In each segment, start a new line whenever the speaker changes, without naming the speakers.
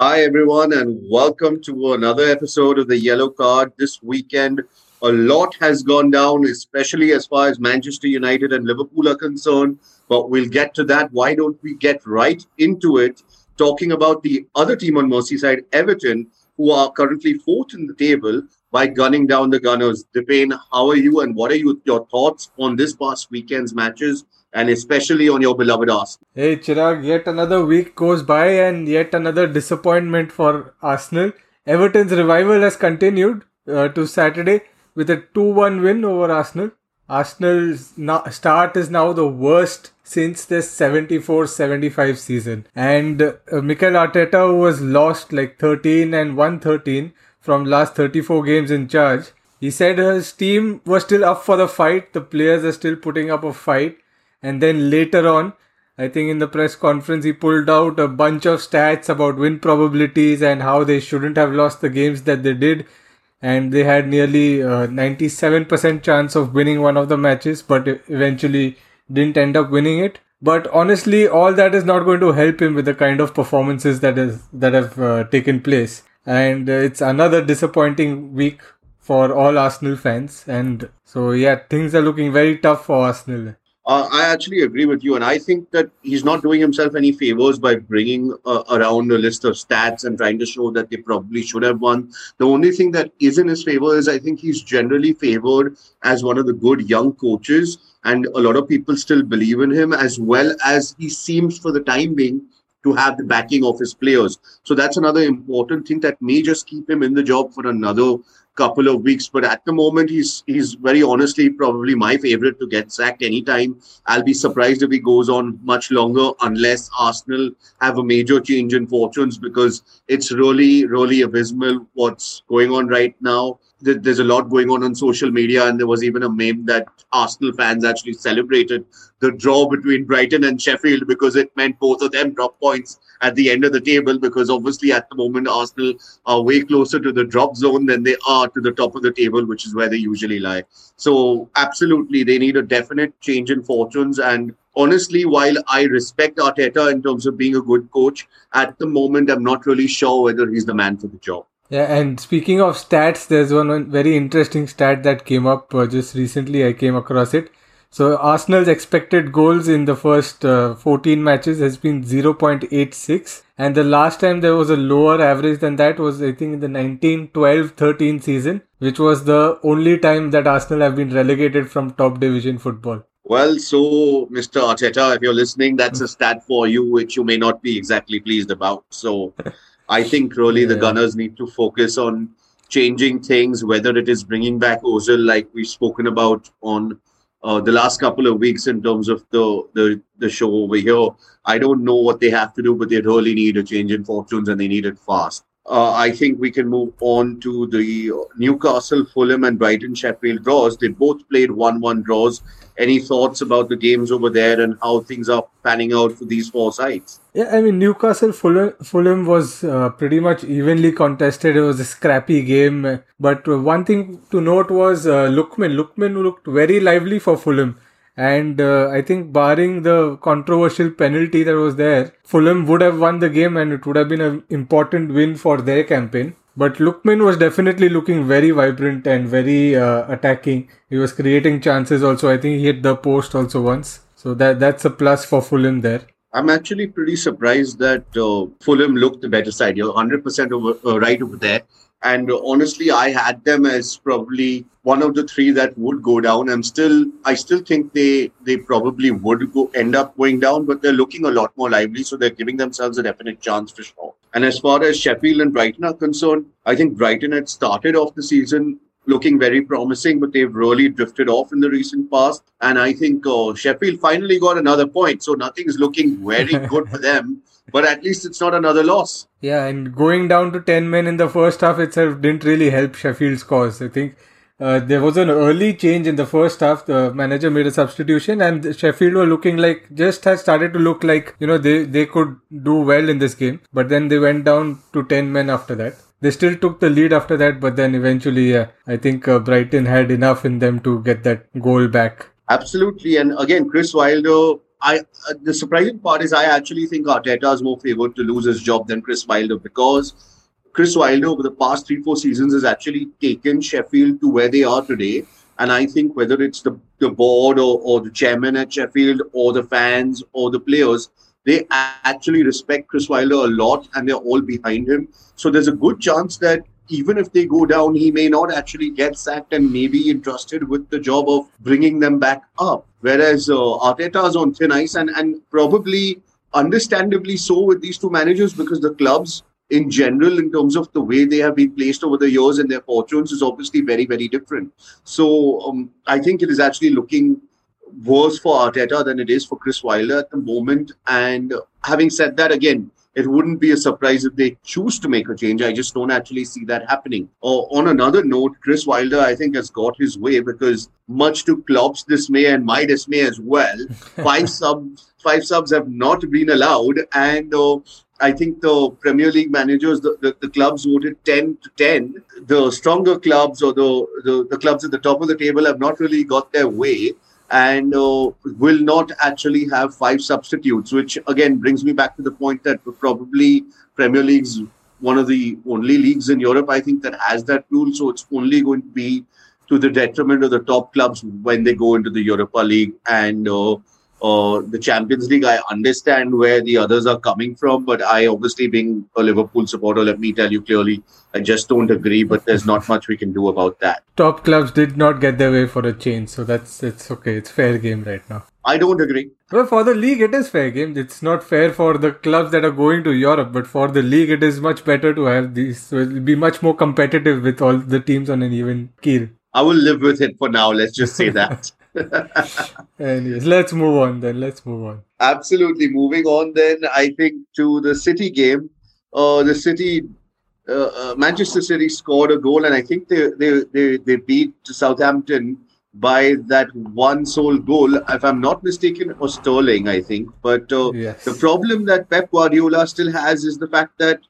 Hi, everyone, and welcome to another episode of the Yellow Card. This weekend, a lot has gone down, especially as far as Manchester United and Liverpool are concerned. But we'll get to that. Why don't we get right into it, talking about the other team on Merseyside, Everton, who are currently fourth in the table by gunning down the Gunners. Dipen, how are you, and what are you, your thoughts on this past weekend's matches? and especially on your beloved Arsenal.
Hey Chirag, yet another week goes by and yet another disappointment for Arsenal. Everton's revival has continued uh, to Saturday with a 2-1 win over Arsenal. Arsenal's start is now the worst since the 74-75 season. And uh, Mikel Arteta, who was lost like 13 and 113 from last 34 games in charge, he said his team was still up for the fight. The players are still putting up a fight and then later on, I think in the press conference, he pulled out a bunch of stats about win probabilities and how they shouldn't have lost the games that they did. And they had nearly a 97% chance of winning one of the matches, but eventually didn't end up winning it. But honestly, all that is not going to help him with the kind of performances that is that have uh, taken place. And uh, it's another disappointing week for all Arsenal fans. And so, yeah, things are looking very tough for Arsenal.
Uh, I actually agree with you, and I think that he's not doing himself any favors by bringing uh, around a list of stats and trying to show that they probably should have won. The only thing that is in his favor is I think he's generally favored as one of the good young coaches, and a lot of people still believe in him, as well as he seems for the time being to have the backing of his players. So that's another important thing that may just keep him in the job for another couple of weeks. But at the moment, he's he's very honestly probably my favorite to get sacked anytime. I'll be surprised if he goes on much longer unless Arsenal have a major change in fortunes because it's really, really abysmal what's going on right now there's a lot going on on social media, and there was even a meme that Arsenal fans actually celebrated the draw between Brighton and Sheffield because it meant both of them drop points at the end of the table. Because obviously, at the moment, Arsenal are way closer to the drop zone than they are to the top of the table, which is where they usually lie. So, absolutely, they need a definite change in fortunes. And honestly, while I respect Arteta in terms of being a good coach, at the moment, I'm not really sure whether he's the man for the job.
Yeah, and speaking of stats, there's one very interesting stat that came up uh, just recently. I came across it. So Arsenal's expected goals in the first uh, 14 matches has been 0.86, and the last time there was a lower average than that was I think in the 1912-13 season, which was the only time that Arsenal have been relegated from top division football.
Well, so Mr. Arteta, if you're listening, that's a stat for you which you may not be exactly pleased about. So. I think really yeah. the Gunners need to focus on changing things, whether it is bringing back Ozil, like we've spoken about on uh, the last couple of weeks in terms of the, the the show over here. I don't know what they have to do, but they really need a change in fortunes and they need it fast. Uh, I think we can move on to the Newcastle, Fulham, and Brighton Sheffield draws. They both played 1 1 draws. Any thoughts about the games over there and how things are panning out for these four sides?
Yeah, I mean, Newcastle Fulham, Fulham was uh, pretty much evenly contested. It was a scrappy game. But one thing to note was uh, Lookman. Lookman looked very lively for Fulham. And uh, I think, barring the controversial penalty that was there, Fulham would have won the game and it would have been an important win for their campaign. But Lookman was definitely looking very vibrant and very uh, attacking. He was creating chances also. I think he hit the post also once. So that that's a plus for Fulham there.
I'm actually pretty surprised that uh, Fulham looked the better side. You're 100% over, uh, right over there. And honestly, I had them as probably one of the three that would go down. I'm still, I still think they they probably would go end up going down, but they're looking a lot more lively, so they're giving themselves a definite chance for sure. And as far as Sheffield and Brighton are concerned, I think Brighton had started off the season looking very promising, but they've really drifted off in the recent past. And I think uh, Sheffield finally got another point, so nothing's looking very good for them. But at least it's not another loss.
Yeah, and going down to 10 men in the first half itself didn't really help Sheffield's cause. I think uh, there was an early change in the first half. The manager made a substitution, and Sheffield were looking like just had started to look like you know they they could do well in this game. But then they went down to ten men after that. They still took the lead after that, but then eventually, yeah, I think uh, Brighton had enough in them to get that goal back.
Absolutely, and again, Chris Wilder. I uh, the surprising part is I actually think Arteta is more favoured to lose his job than Chris Wilder because Chris Wilder over the past three four seasons has actually taken Sheffield to where they are today. And I think whether it's the, the board or, or the chairman at Sheffield or the fans or the players, they actually respect Chris Wilder a lot and they're all behind him. So there's a good chance that even if they go down, he may not actually get sacked and may be entrusted with the job of bringing them back up. Whereas uh, Arteta is on thin ice and, and probably understandably so with these two managers because the clubs in general, in terms of the way they have been placed over the years and their fortunes, is obviously very, very different. So um, I think it is actually looking worse for Arteta than it is for Chris Wilder at the moment. And having said that, again, it wouldn't be a surprise if they choose to make a change. I just don't actually see that happening. Uh, on another note, Chris Wilder, I think, has got his way because, much to Klopp's dismay and my dismay as well, five subs, five subs have not been allowed, and uh, I think the Premier League managers, the, the, the, clubs voted 10 to 10. The stronger clubs or the, the, the, clubs at the top of the table have not really got their way and uh, will not actually have five substitutes, which again brings me back to the point that probably Premier League's one of the only leagues in Europe, I think, that has that rule. So it's only going to be to the detriment of the top clubs when they go into the Europa League and uh, uh, the Champions League, I understand where the others are coming from, but I obviously, being a Liverpool supporter, let me tell you clearly, I just don't agree. But there's not much we can do about that.
Top clubs did not get their way for a change, so that's it's okay. It's fair game right now.
I don't agree.
Well, for the league, it is fair game. It's not fair for the clubs that are going to Europe, but for the league, it is much better to have these. So it'll be much more competitive with all the teams on an even keel.
I will live with it for now. Let's just say that.
Anyways, let's move on then. Let's move on.
Absolutely. Moving on then, I think to the City game. Uh, the City, uh, uh, Manchester City scored a goal, and I think they they they, they beat Southampton by that one sole goal. If I'm not mistaken, or Sterling, I think. But uh, yes. the problem that Pep Guardiola still has is the fact that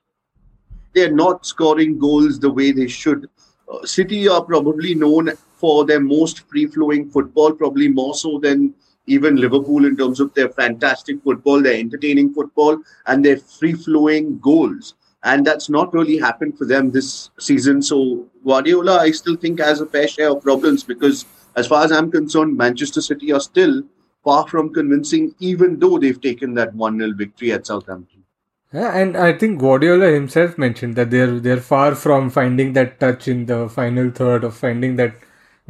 they're not scoring goals the way they should. Uh, City are probably known for their most free flowing football, probably more so than even Liverpool in terms of their fantastic football, their entertaining football, and their free flowing goals. And that's not really happened for them this season. So Guardiola, I still think, has a fair share of problems because, as far as I'm concerned, Manchester City are still far from convincing, even though they've taken that 1 0 victory at Southampton.
Yeah, and I think Guardiola himself mentioned that they're they're far from finding that touch in the final third, of finding that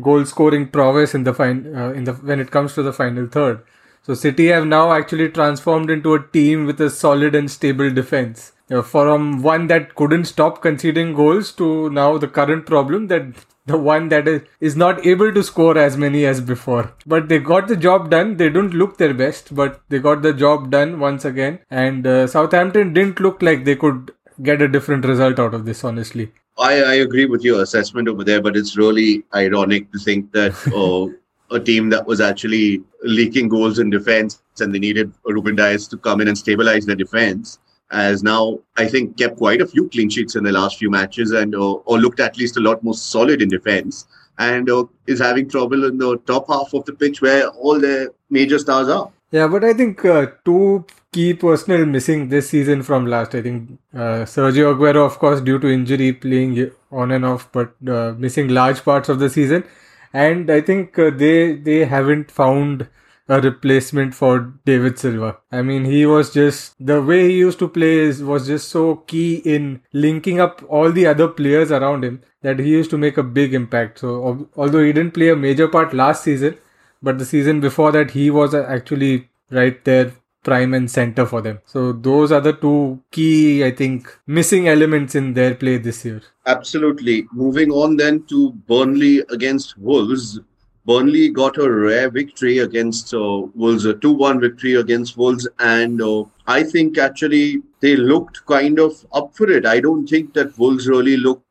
goal scoring prowess in the fin- uh, in the when it comes to the final third. So City have now actually transformed into a team with a solid and stable defense. Know, from one that couldn't stop conceding goals to now the current problem that the one that is, is not able to score as many as before. But they got the job done. They don't look their best, but they got the job done once again. And uh, Southampton didn't look like they could get a different result out of this, honestly.
I, I agree with your assessment over there, but it's really ironic to think that uh, a team that was actually leaking goals in defense and they needed Ruben Dias to come in and stabilize their defense has now, I think, kept quite a few clean sheets in the last few matches and uh, or looked at least a lot more solid in defense and uh, is having trouble in the top half of the pitch where all their major stars are.
Yeah, but I think uh, two key personnel missing this season from last. I think uh, Sergio Aguero, of course, due to injury, playing on and off, but uh, missing large parts of the season. And I think uh, they they haven't found a replacement for David Silva. I mean, he was just the way he used to play is, was just so key in linking up all the other players around him that he used to make a big impact. So, although he didn't play a major part last season, but the season before that he was uh, actually right there prime and center for them. So those are the two key, I think, missing elements in their play this year.
Absolutely. Moving on then to Burnley against Wolves. Burnley got a rare victory against uh, Wolves, a 2 1 victory against Wolves. And uh, I think actually they looked kind of up for it. I don't think that Wolves really looked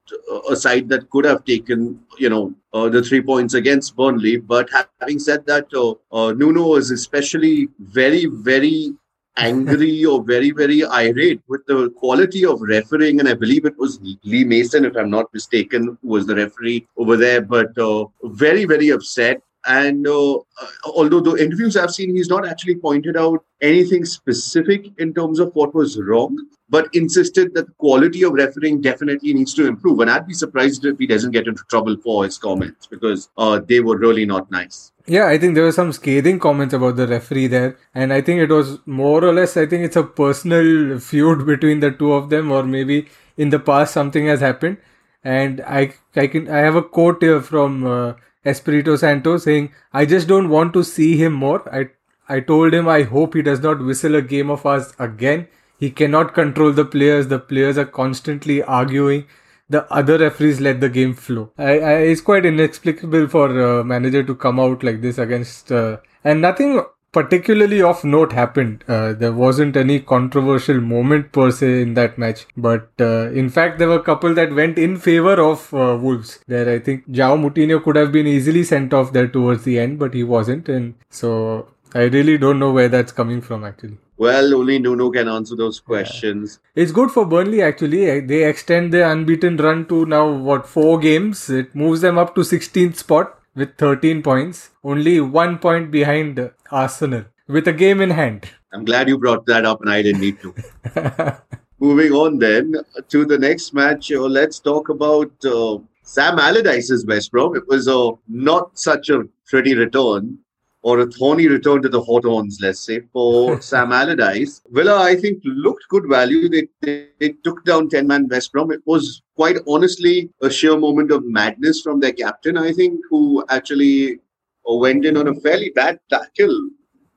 a side that could have taken, you know, uh, the three points against Burnley. But having said that, uh, uh, Nuno was especially very, very angry or very, very irate with the quality of refereeing. And I believe it was Lee Mason, if I'm not mistaken, who was the referee over there, but uh, very, very upset. And uh, although the interviews I've seen, he's not actually pointed out anything specific in terms of what was wrong, but insisted that the quality of refereeing definitely needs to improve. And I'd be surprised if he doesn't get into trouble for his comments because uh, they were really not nice.
Yeah, I think there were some scathing comments about the referee there, and I think it was more or less. I think it's a personal feud between the two of them, or maybe in the past something has happened. And I, I can, I have a quote here from uh, Espirito Santo saying, "I just don't want to see him more. I, I told him I hope he does not whistle a game of us again. He cannot control the players. The players are constantly arguing." the other referees let the game flow. I, I, it's quite inexplicable for a manager to come out like this against, uh, and nothing particularly of note happened. Uh, there wasn't any controversial moment per se in that match, but uh, in fact, there were a couple that went in favor of uh, Wolves. There, I think João Moutinho could have been easily sent off there towards the end, but he wasn't, and so I really don't know where that's coming from actually.
Well, only Nuno can answer those questions.
Yeah. It's good for Burnley actually. They extend their unbeaten run to now what four games. It moves them up to 16th spot with 13 points, only one point behind Arsenal with a game in hand.
I'm glad you brought that up, and I didn't need to. Moving on then to the next match, uh, let's talk about uh, Sam Allardyce's West Brom. It was uh, not such a pretty return or a thorny return to the Hawthorns, let's say, for Sam Allardyce. Villa, I think, looked good value. They, they, they took down 10 man West Brom. It was quite honestly a sheer moment of madness from their captain, I think, who actually went in on a fairly bad tackle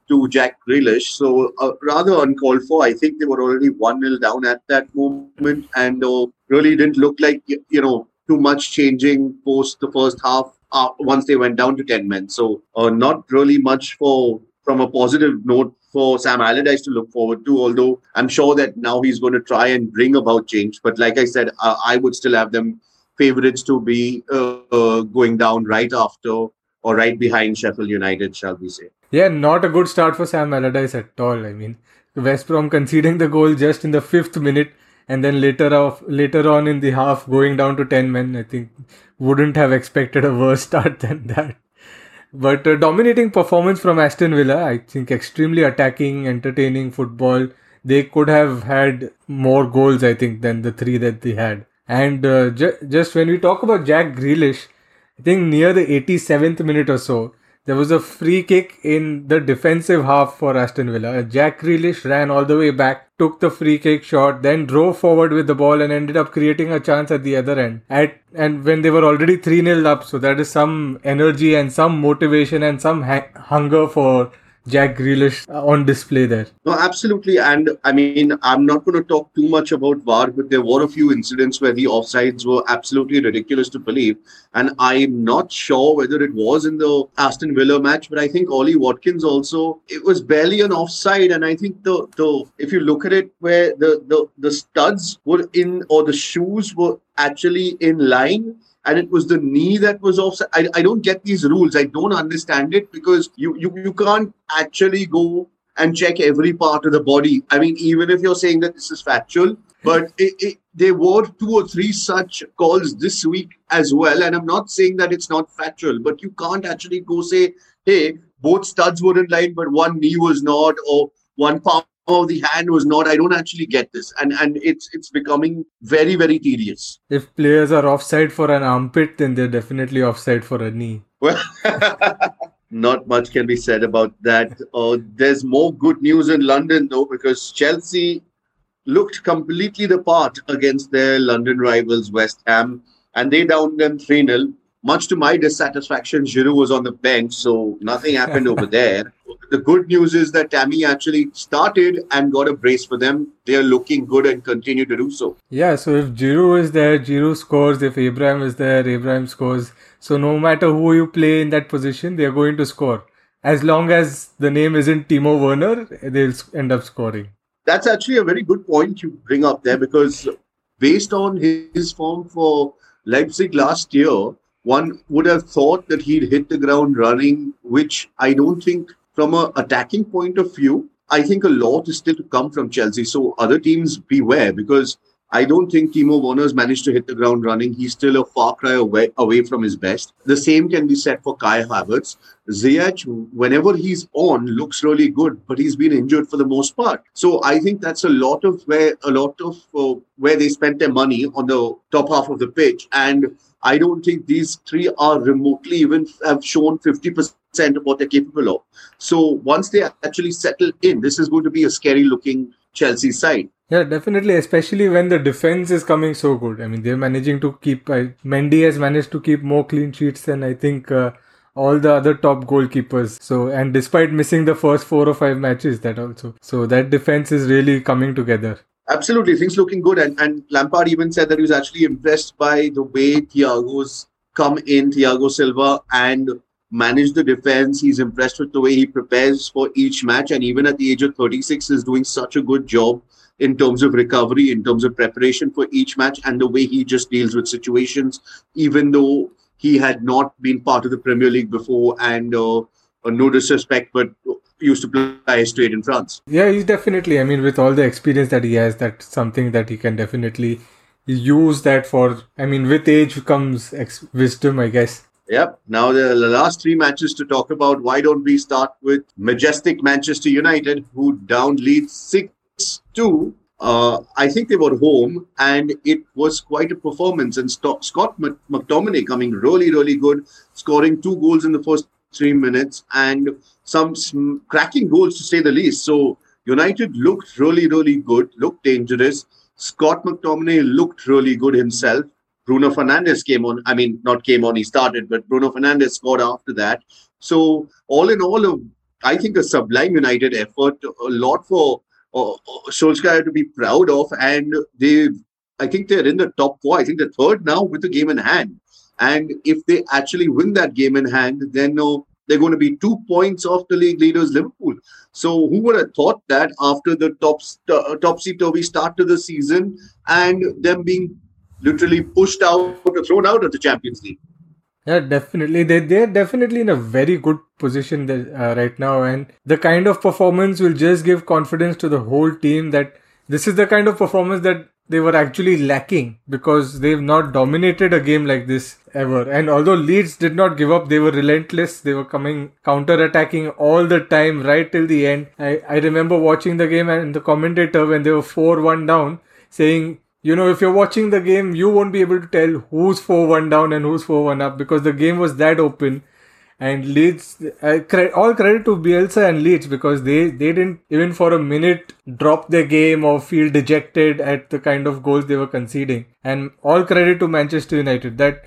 to Jack Grealish. So, uh, rather uncalled for. I think they were already 1 0 down at that moment and uh, really didn't look like, you know, too much changing post the first half uh, once they went down to 10 men. So uh, not really much for from a positive note for Sam Allardyce to look forward to, although I'm sure that now he's going to try and bring about change. But like I said, uh, I would still have them favorites to be uh, uh, going down right after or right behind Sheffield United, shall we say.
Yeah, not a good start for Sam Allardyce at all. I mean, West Brom conceding the goal just in the fifth minute and then later off later on in the half going down to 10 men i think wouldn't have expected a worse start than that but a dominating performance from aston villa i think extremely attacking entertaining football they could have had more goals i think than the three that they had and uh, ju- just when we talk about jack grealish i think near the 87th minute or so there was a free kick in the defensive half for Aston Villa. Jack Grealish ran all the way back, took the free kick shot, then drove forward with the ball and ended up creating a chance at the other end. At and when they were already 3 0 up, so that is some energy and some motivation and some ha- hunger for Jack Grealish uh, on display there.
No, absolutely. And I mean, I'm not going to talk too much about VAR, but there were a few incidents where the offsides were absolutely ridiculous to believe. And I'm not sure whether it was in the Aston Villa match, but I think Ollie Watkins also, it was barely an offside. And I think the, the if you look at it, where the, the, the studs were in or the shoes were actually in line and it was the knee that was offside. I, I don't get these rules. I don't understand it because you, you, you can't actually go and check every part of the body. I mean, even if you're saying that this is factual, but it, it, there were two or three such calls this week as well. And I'm not saying that it's not factual, but you can't actually go say, hey, both studs were in line, but one knee was not, or one palm oh the hand was not i don't actually get this. And and it's it's becoming very very tedious.
If players are offside for an armpit then they're definitely offside for a knee.
Well not much can be said about that. Uh, there's more good news in london though because chelsea looked completely the part against their london rivals west ham and they downed them 3-0 much to my dissatisfaction, Giroud was on the bench, so nothing happened over there. The good news is that Tammy actually started and got a brace for them. They are looking good and continue to do so.
Yeah, so if Giroud is there, Giroud scores. If Abraham is there, Abraham scores. So no matter who you play in that position, they are going to score. As long as the name isn't Timo Werner, they'll end up scoring.
That's actually a very good point you bring up there because based on his form for Leipzig last year, one would have thought that he'd hit the ground running, which I don't think, from an attacking point of view, I think a lot is still to come from Chelsea. So other teams beware because I don't think Timo Werner's managed to hit the ground running. He's still a far cry away, away from his best. The same can be said for Kai Havertz. Ziyech, whenever he's on, looks really good, but he's been injured for the most part. So I think that's a lot of where a lot of uh, where they spent their money on the top half of the pitch. And I don't think these three are remotely even have shown 50% of what they're capable of. So once they actually settle in, this is going to be a scary looking Chelsea side.
Yeah, definitely, especially when the defense is coming so good. I mean, they're managing to keep. Uh, Mendy has managed to keep more clean sheets than I think uh, all the other top goalkeepers. So, and despite missing the first four or five matches, that also. So that defense is really coming together.
Absolutely, things looking good. And and Lampard even said that he was actually impressed by the way Thiago's come in, Thiago Silva, and manage the defense. He's impressed with the way he prepares for each match, and even at the age of 36, is doing such a good job in terms of recovery, in terms of preparation for each match, and the way he just deals with situations, even though he had not been part of the Premier League before. And uh, uh, no disrespect, but used to play straight in France.
Yeah, he's definitely. I mean, with all the experience that he has, that's something that he can definitely use that for. I mean, with age comes ex- wisdom, I guess.
Yep. Now the last three matches to talk about. Why don't we start with majestic Manchester United, who down Leeds six two. Uh, I think they were home, and it was quite a performance. And St- Scott McTominay coming really, really good, scoring two goals in the first three minutes, and some, cracking goals to say the least. So United looked really, really good, looked dangerous. Scott McTominay looked really good himself. Bruno Fernandes came on. I mean, not came on, he started, but Bruno Fernandes scored after that. So, all in all, I think a sublime United effort, a lot for uh, Solskjaer to be proud of. And they, I think they're in the top four. I think they're third now with the game in hand. And if they actually win that game in hand, then uh, they're going to be two points off the league leaders, Liverpool. So who would have thought that after the top uh, topsy turvy start to the season and them being literally pushed out or thrown out of the Champions League.
Yeah, definitely. They they're definitely in a very good position uh, right now, and the kind of performance will just give confidence to the whole team that this is the kind of performance that they were actually lacking because they've not dominated a game like this ever. And although Leeds did not give up, they were relentless. They were coming counter attacking all the time right till the end. I, I remember watching the game and the commentator when they were 4 1 down saying you know, if you're watching the game, you won't be able to tell who's 4 1 down and who's 4 1 up because the game was that open. And Leeds, uh, all credit to Bielsa and Leeds because they, they didn't even for a minute drop their game or feel dejected at the kind of goals they were conceding. And all credit to Manchester United that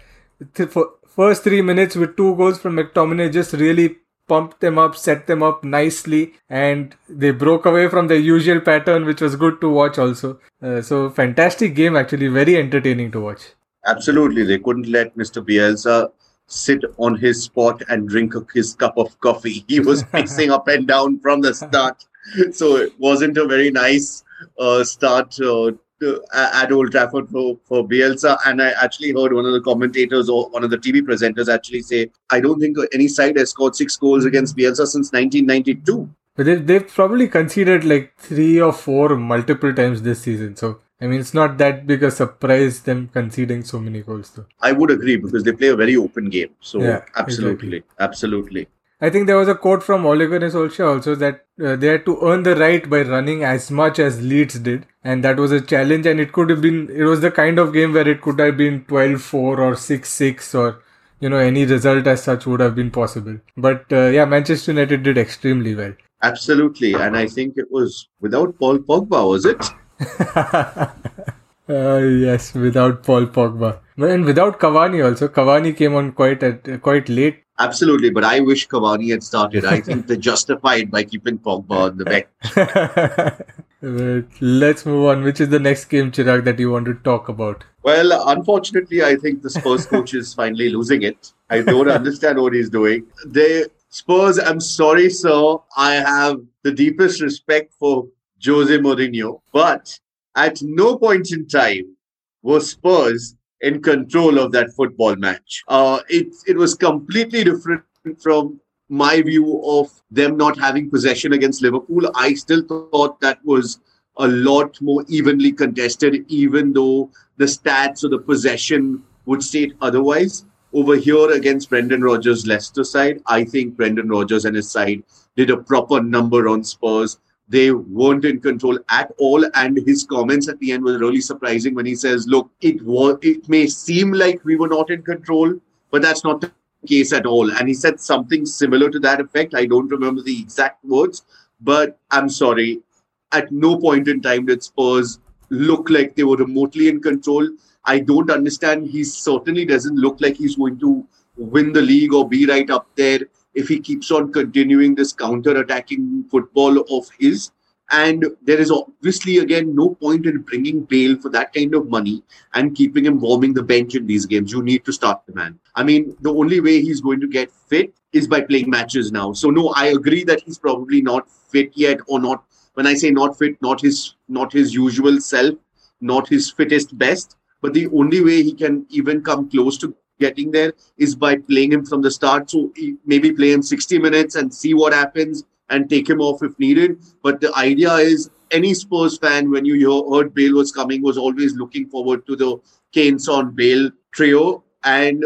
th- for first three minutes with two goals from McTominay just really pumped them up, set them up nicely, and they broke away from their usual pattern, which was good to watch also. Uh, so, fantastic game, actually, very entertaining to watch.
Absolutely. They couldn't let Mr. Bielsa sit on his spot and drink his cup of coffee. He was pacing up and down from the start. So, it wasn't a very nice uh, start uh, Uh, at Old Trafford for, for Bielsa. And I actually heard one of the commentators or one of the TV presenters actually say, I don't think any side has scored six goals against Bielsa since 1992.
But they, they've probably conceded like three or four multiple times this season. So, I mean, it's not that big a surprise them conceding so many goals, though.
I would agree because they play a very open game. So, yeah, absolutely. Exactly. Absolutely.
I think there was a quote from Ole Gunnar Solskjaer also that uh, they had to earn the right by running as much as Leeds did, and that was a challenge. And it could have been, it was the kind of game where it could have been 12-4 or 6-6 or you know any result as such would have been possible. But uh, yeah, Manchester United did extremely well.
Absolutely, and I think it was without Paul Pogba, was it?
uh, yes, without Paul Pogba, and without Cavani also. Cavani came on quite at quite late
Absolutely, but I wish Cavani had started. I think they're justified by keeping Pogba on the bench.
Let's move on. Which is the next game, Chirag, that you want to talk about?
Well, unfortunately, I think the Spurs coach is finally losing it. I don't understand what he's doing. They Spurs, I'm sorry, sir. I have the deepest respect for Jose Mourinho, but at no point in time were Spurs in control of that football match. Uh, it it was completely different from my view of them not having possession against Liverpool. I still thought that was a lot more evenly contested, even though the stats or the possession would state otherwise. Over here against Brendan Rodgers' Leicester side, I think Brendan Rodgers and his side did a proper number on Spurs. They weren't in control at all, and his comments at the end were really surprising when he says, "Look, it was it may seem like we were not in control, but that's not the case at all." And he said something similar to that effect. I don't remember the exact words, but I'm sorry. At no point in time did Spurs look like they were remotely in control. I don't understand. He certainly doesn't look like he's going to win the league or be right up there if he keeps on continuing this counter attacking football of his. And there is obviously, again, no point in bringing Bale for that kind of money and keeping him warming the bench in these games. You need to start the man. I mean, the only way he's going to get fit is by playing matches now. So, no, I agree that he's probably not fit yet or not. When I say not fit, not his not his usual self, not his fittest best. But the only way he can even come close to getting there is by playing him from the start. So maybe play him 60 minutes and see what happens and take him off if needed. But the idea is any Spurs fan, when you heard Bale was coming, was always looking forward to the Kane Son Bale trio. And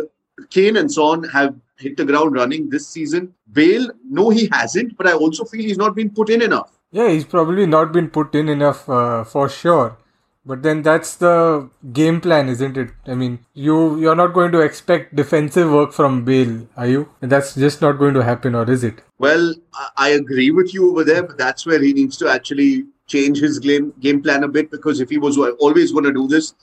Kane and Son have hit the ground running this season. Bale, no, he hasn't, but I also feel he's not been put in enough.
Yeah, he's probably not been put in enough uh, for sure. But then that's the game plan, isn't it? I mean, you you're not going to expect defensive work from Bale, are you? That's just not going to happen, or is it?
Well, I agree with you over there, but that's where he needs to actually change his game game plan a bit because if he was always going to do this,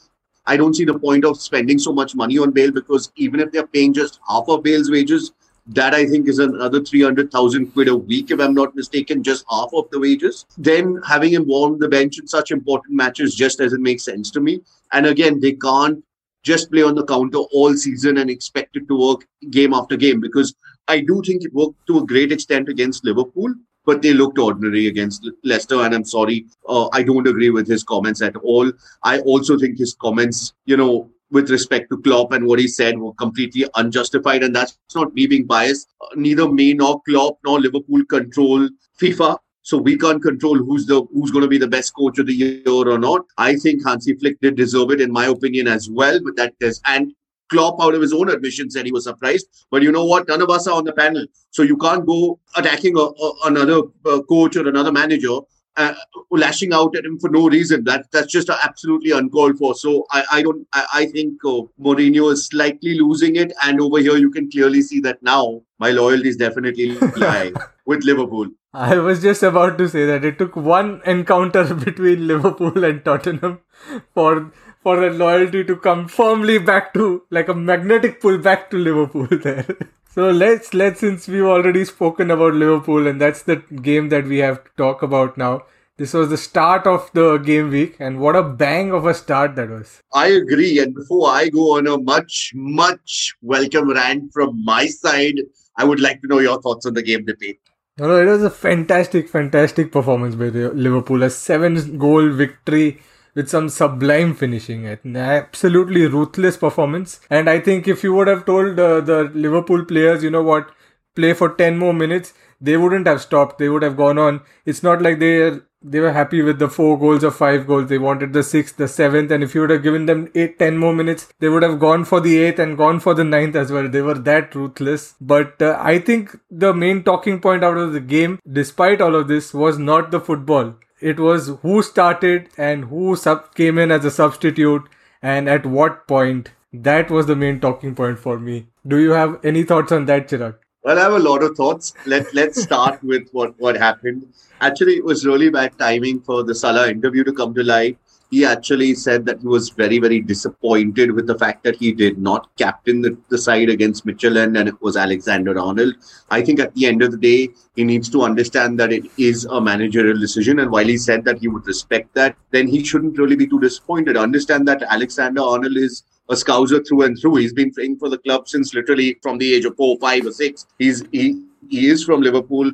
I don't see the point of spending so much money on Bale because even if they're paying just half of Bale's wages, that I think is another 300,000 quid a week, if I'm not mistaken, just half of the wages. Then having him warm the bench in such important matches just doesn't make sense to me. And again, they can't just play on the counter all season and expect it to work game after game because I do think it worked to a great extent against Liverpool, but they looked ordinary against Leicester. And I'm sorry, uh, I don't agree with his comments at all. I also think his comments, you know, with respect to Klopp and what he said were completely unjustified. And that's not me being biased. Neither me nor Klopp nor Liverpool control FIFA. So we can't control who's the who's going to be the best coach of the year or not. I think Hansi Flick did deserve it, in my opinion, as well. But that is and Klopp, out of his own admission, said he was surprised. But you know what? None of us are on the panel, so you can't go attacking a, a, another uh, coach or another manager uh, lashing out at him for no reason. That that's just absolutely uncalled for. So I, I don't I, I think uh, Mourinho is slightly losing it, and over here you can clearly see that now my loyalty is definitely high with Liverpool.
I was just about to say that it took one encounter between Liverpool and Tottenham for for that loyalty to come firmly back to like a magnetic pull back to Liverpool there. So let's let's since we've already spoken about Liverpool and that's the game that we have to talk about now. This was the start of the game week, and what a bang of a start that was.
I agree. And before I go on a much, much welcome rant from my side, I would like to know your thoughts on the game debate.
No, no, it was a fantastic, fantastic performance by the Liverpool. A seven goal victory with some sublime finishing. An absolutely ruthless performance. And I think if you would have told uh, the Liverpool players, you know what, play for 10 more minutes, they wouldn't have stopped. They would have gone on. It's not like they they were happy with the four goals or five goals. They wanted the sixth, the seventh, and if you would have given them eight, ten more minutes, they would have gone for the eighth and gone for the ninth as well. They were that ruthless. But uh, I think the main talking point out of the game, despite all of this, was not the football it was who started and who sub- came in as a substitute and at what point. That was the main talking point for me. Do you have any thoughts on that, Chirag?
Well, I have a lot of thoughts. Let Let's start with what what happened. Actually, it was really bad timing for the Salah interview to come to light he actually said that he was very, very disappointed with the fact that he did not captain the, the side against Midtjylland and it was Alexander Arnold. I think at the end of the day, he needs to understand that it is a managerial decision. And while he said that he would respect that, then he shouldn't really be too disappointed. Understand that Alexander Arnold is a scouser through and through. He's been playing for the club since literally from the age of four, five, or six. He's he he is from Liverpool.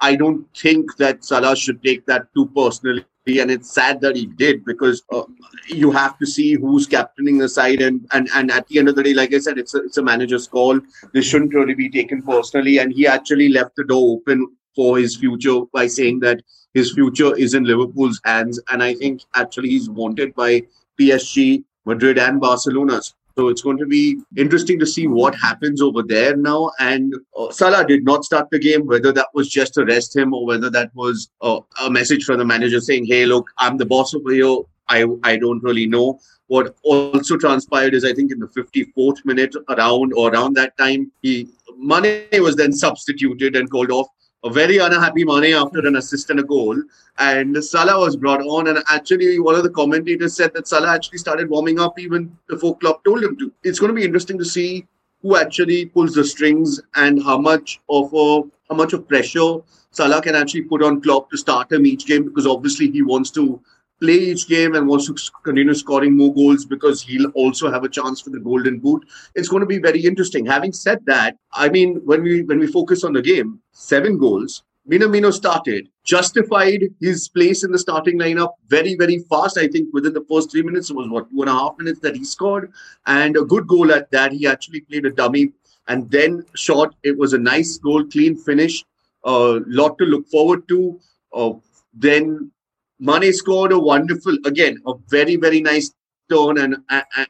I don't think that Salah should take that too personally and it's sad that he did because uh, you have to see who's captaining the side and, and and at the end of the day like i said it's a, it's a manager's call this shouldn't really be taken personally and he actually left the door open for his future by saying that his future is in Liverpool's hands. And I think actually he's wanted by PSG, Madrid, and Barcelona. So it's going to be interesting to see what happens over there now. And uh, Salah did not start the game, whether that was just to rest him or whether that was uh, a message from the manager saying, hey, look, I'm the boss over here. I, I don't really know. What also transpired is, I think, in the 54th minute around or around that time, he Mane was then substituted and called off a very unhappy Mane after an assist and a goal. And Salah was brought on. And actually, one of the commentators said that Salah actually started warming up even before Klopp told him to. It's going to be interesting to see who actually pulls the strings and how much of a how much of pressure Salah can actually put on Klopp to start him each game because obviously he wants to play each game and wants to continue scoring more goals because he'll also have a chance for the golden boot it's going to be very interesting having said that i mean when we when we focus on the game seven goals Minamino started, justified his place in the starting lineup very, very fast. I think within the first three minutes, it was what, two and a half minutes that he scored. And a good goal at that. He actually played a dummy and then shot. It was a nice goal, clean finish, a uh, lot to look forward to. Uh, then Mane scored a wonderful, again, a very, very nice turn and,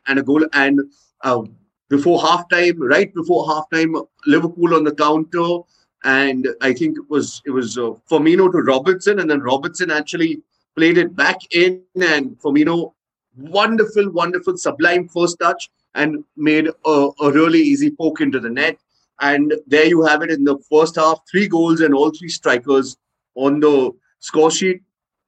and, a goal. And uh, before halftime, right before halftime, Liverpool on the counter. And I think it was it was uh, Firmino to Robertson, and then Robertson actually played it back in, and Firmino, wonderful, wonderful, sublime first touch, and made a, a really easy poke into the net. And there you have it in the first half, three goals and all three strikers on the score sheet.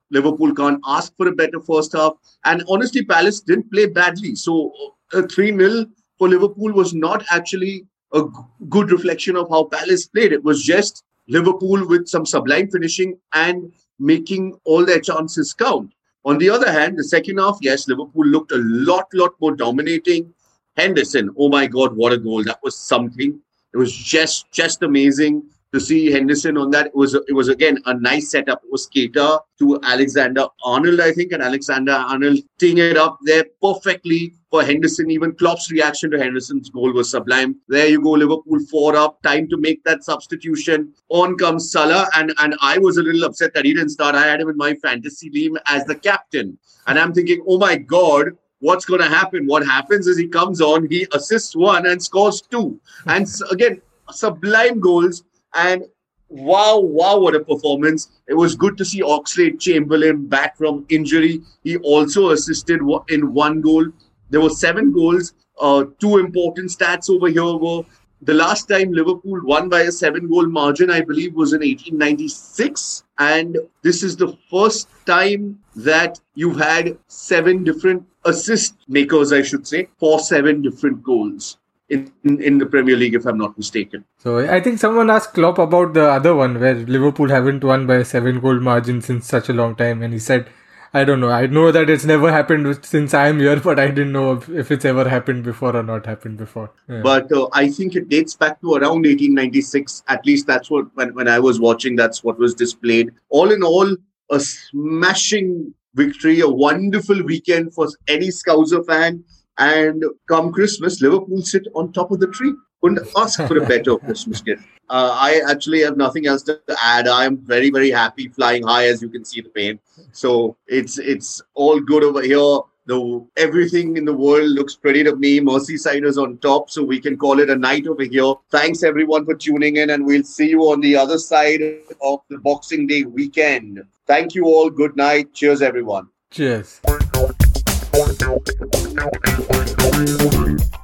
Liverpool can't ask for a better first half. And honestly, Palace didn't play badly. So a 3 0 for Liverpool was not actually a g- good reflection of how Palace played. It was just Liverpool with some sublime finishing and making all their chances count. On the other hand, the second half, yes, Liverpool looked a lot, lot more dominating. Henderson, oh my God, what a goal! That was something. It was just, just amazing to see Henderson on that. It was it was again a nice setup. It was Keita to Alexander Arnold, I think, and Alexander Arnold teeing it up there perfectly for Henderson. Even Klopp's reaction to Henderson's goal was sublime. There you go, Liverpool four up. Time to make that substitution. On comes Salah, and and I was a little upset that he didn't start. I had him in my fantasy team as the captain, and I'm thinking, oh my god. What's going to happen? What happens is he comes on, he assists one and scores two. And again, sublime goals and wow, wow, what a performance. It was good to see Oxlade Chamberlain back from injury. He also assisted in one goal. There were seven goals. Uh, two important stats over here were the last time Liverpool won by a seven goal margin, I believe, was in 1896. And this is the first time that you've had seven different assist makers, I should say, for seven different goals in, in the Premier League, if I'm not mistaken.
So I think someone asked Klopp about the other one where Liverpool haven't won by a seven goal margin since such a long time, and he said, "I don't know. I know that it's never happened since I'm here, but I didn't know if, if it's ever happened before or not happened before."
Yeah. But uh, I think it dates back to around 1896. At least that's what when when I was watching, that's what was displayed. All in all, a smashing victory, a wonderful weekend for any Scouser fan and come Christmas, Liverpool sit on top of the tree. Couldn't ask for a better Christmas gift. Uh, I actually have nothing else to add. I'm very, very happy flying high, as you can see the pain. So it's it's all good over here. The everything in the world looks pretty to me. Merseyside is on top, so we can call it a night over here. Thanks everyone for tuning in, and we'll see you on the other side of the Boxing Day weekend. Thank you all. Good night. Cheers, everyone.
Cheers. Thank you.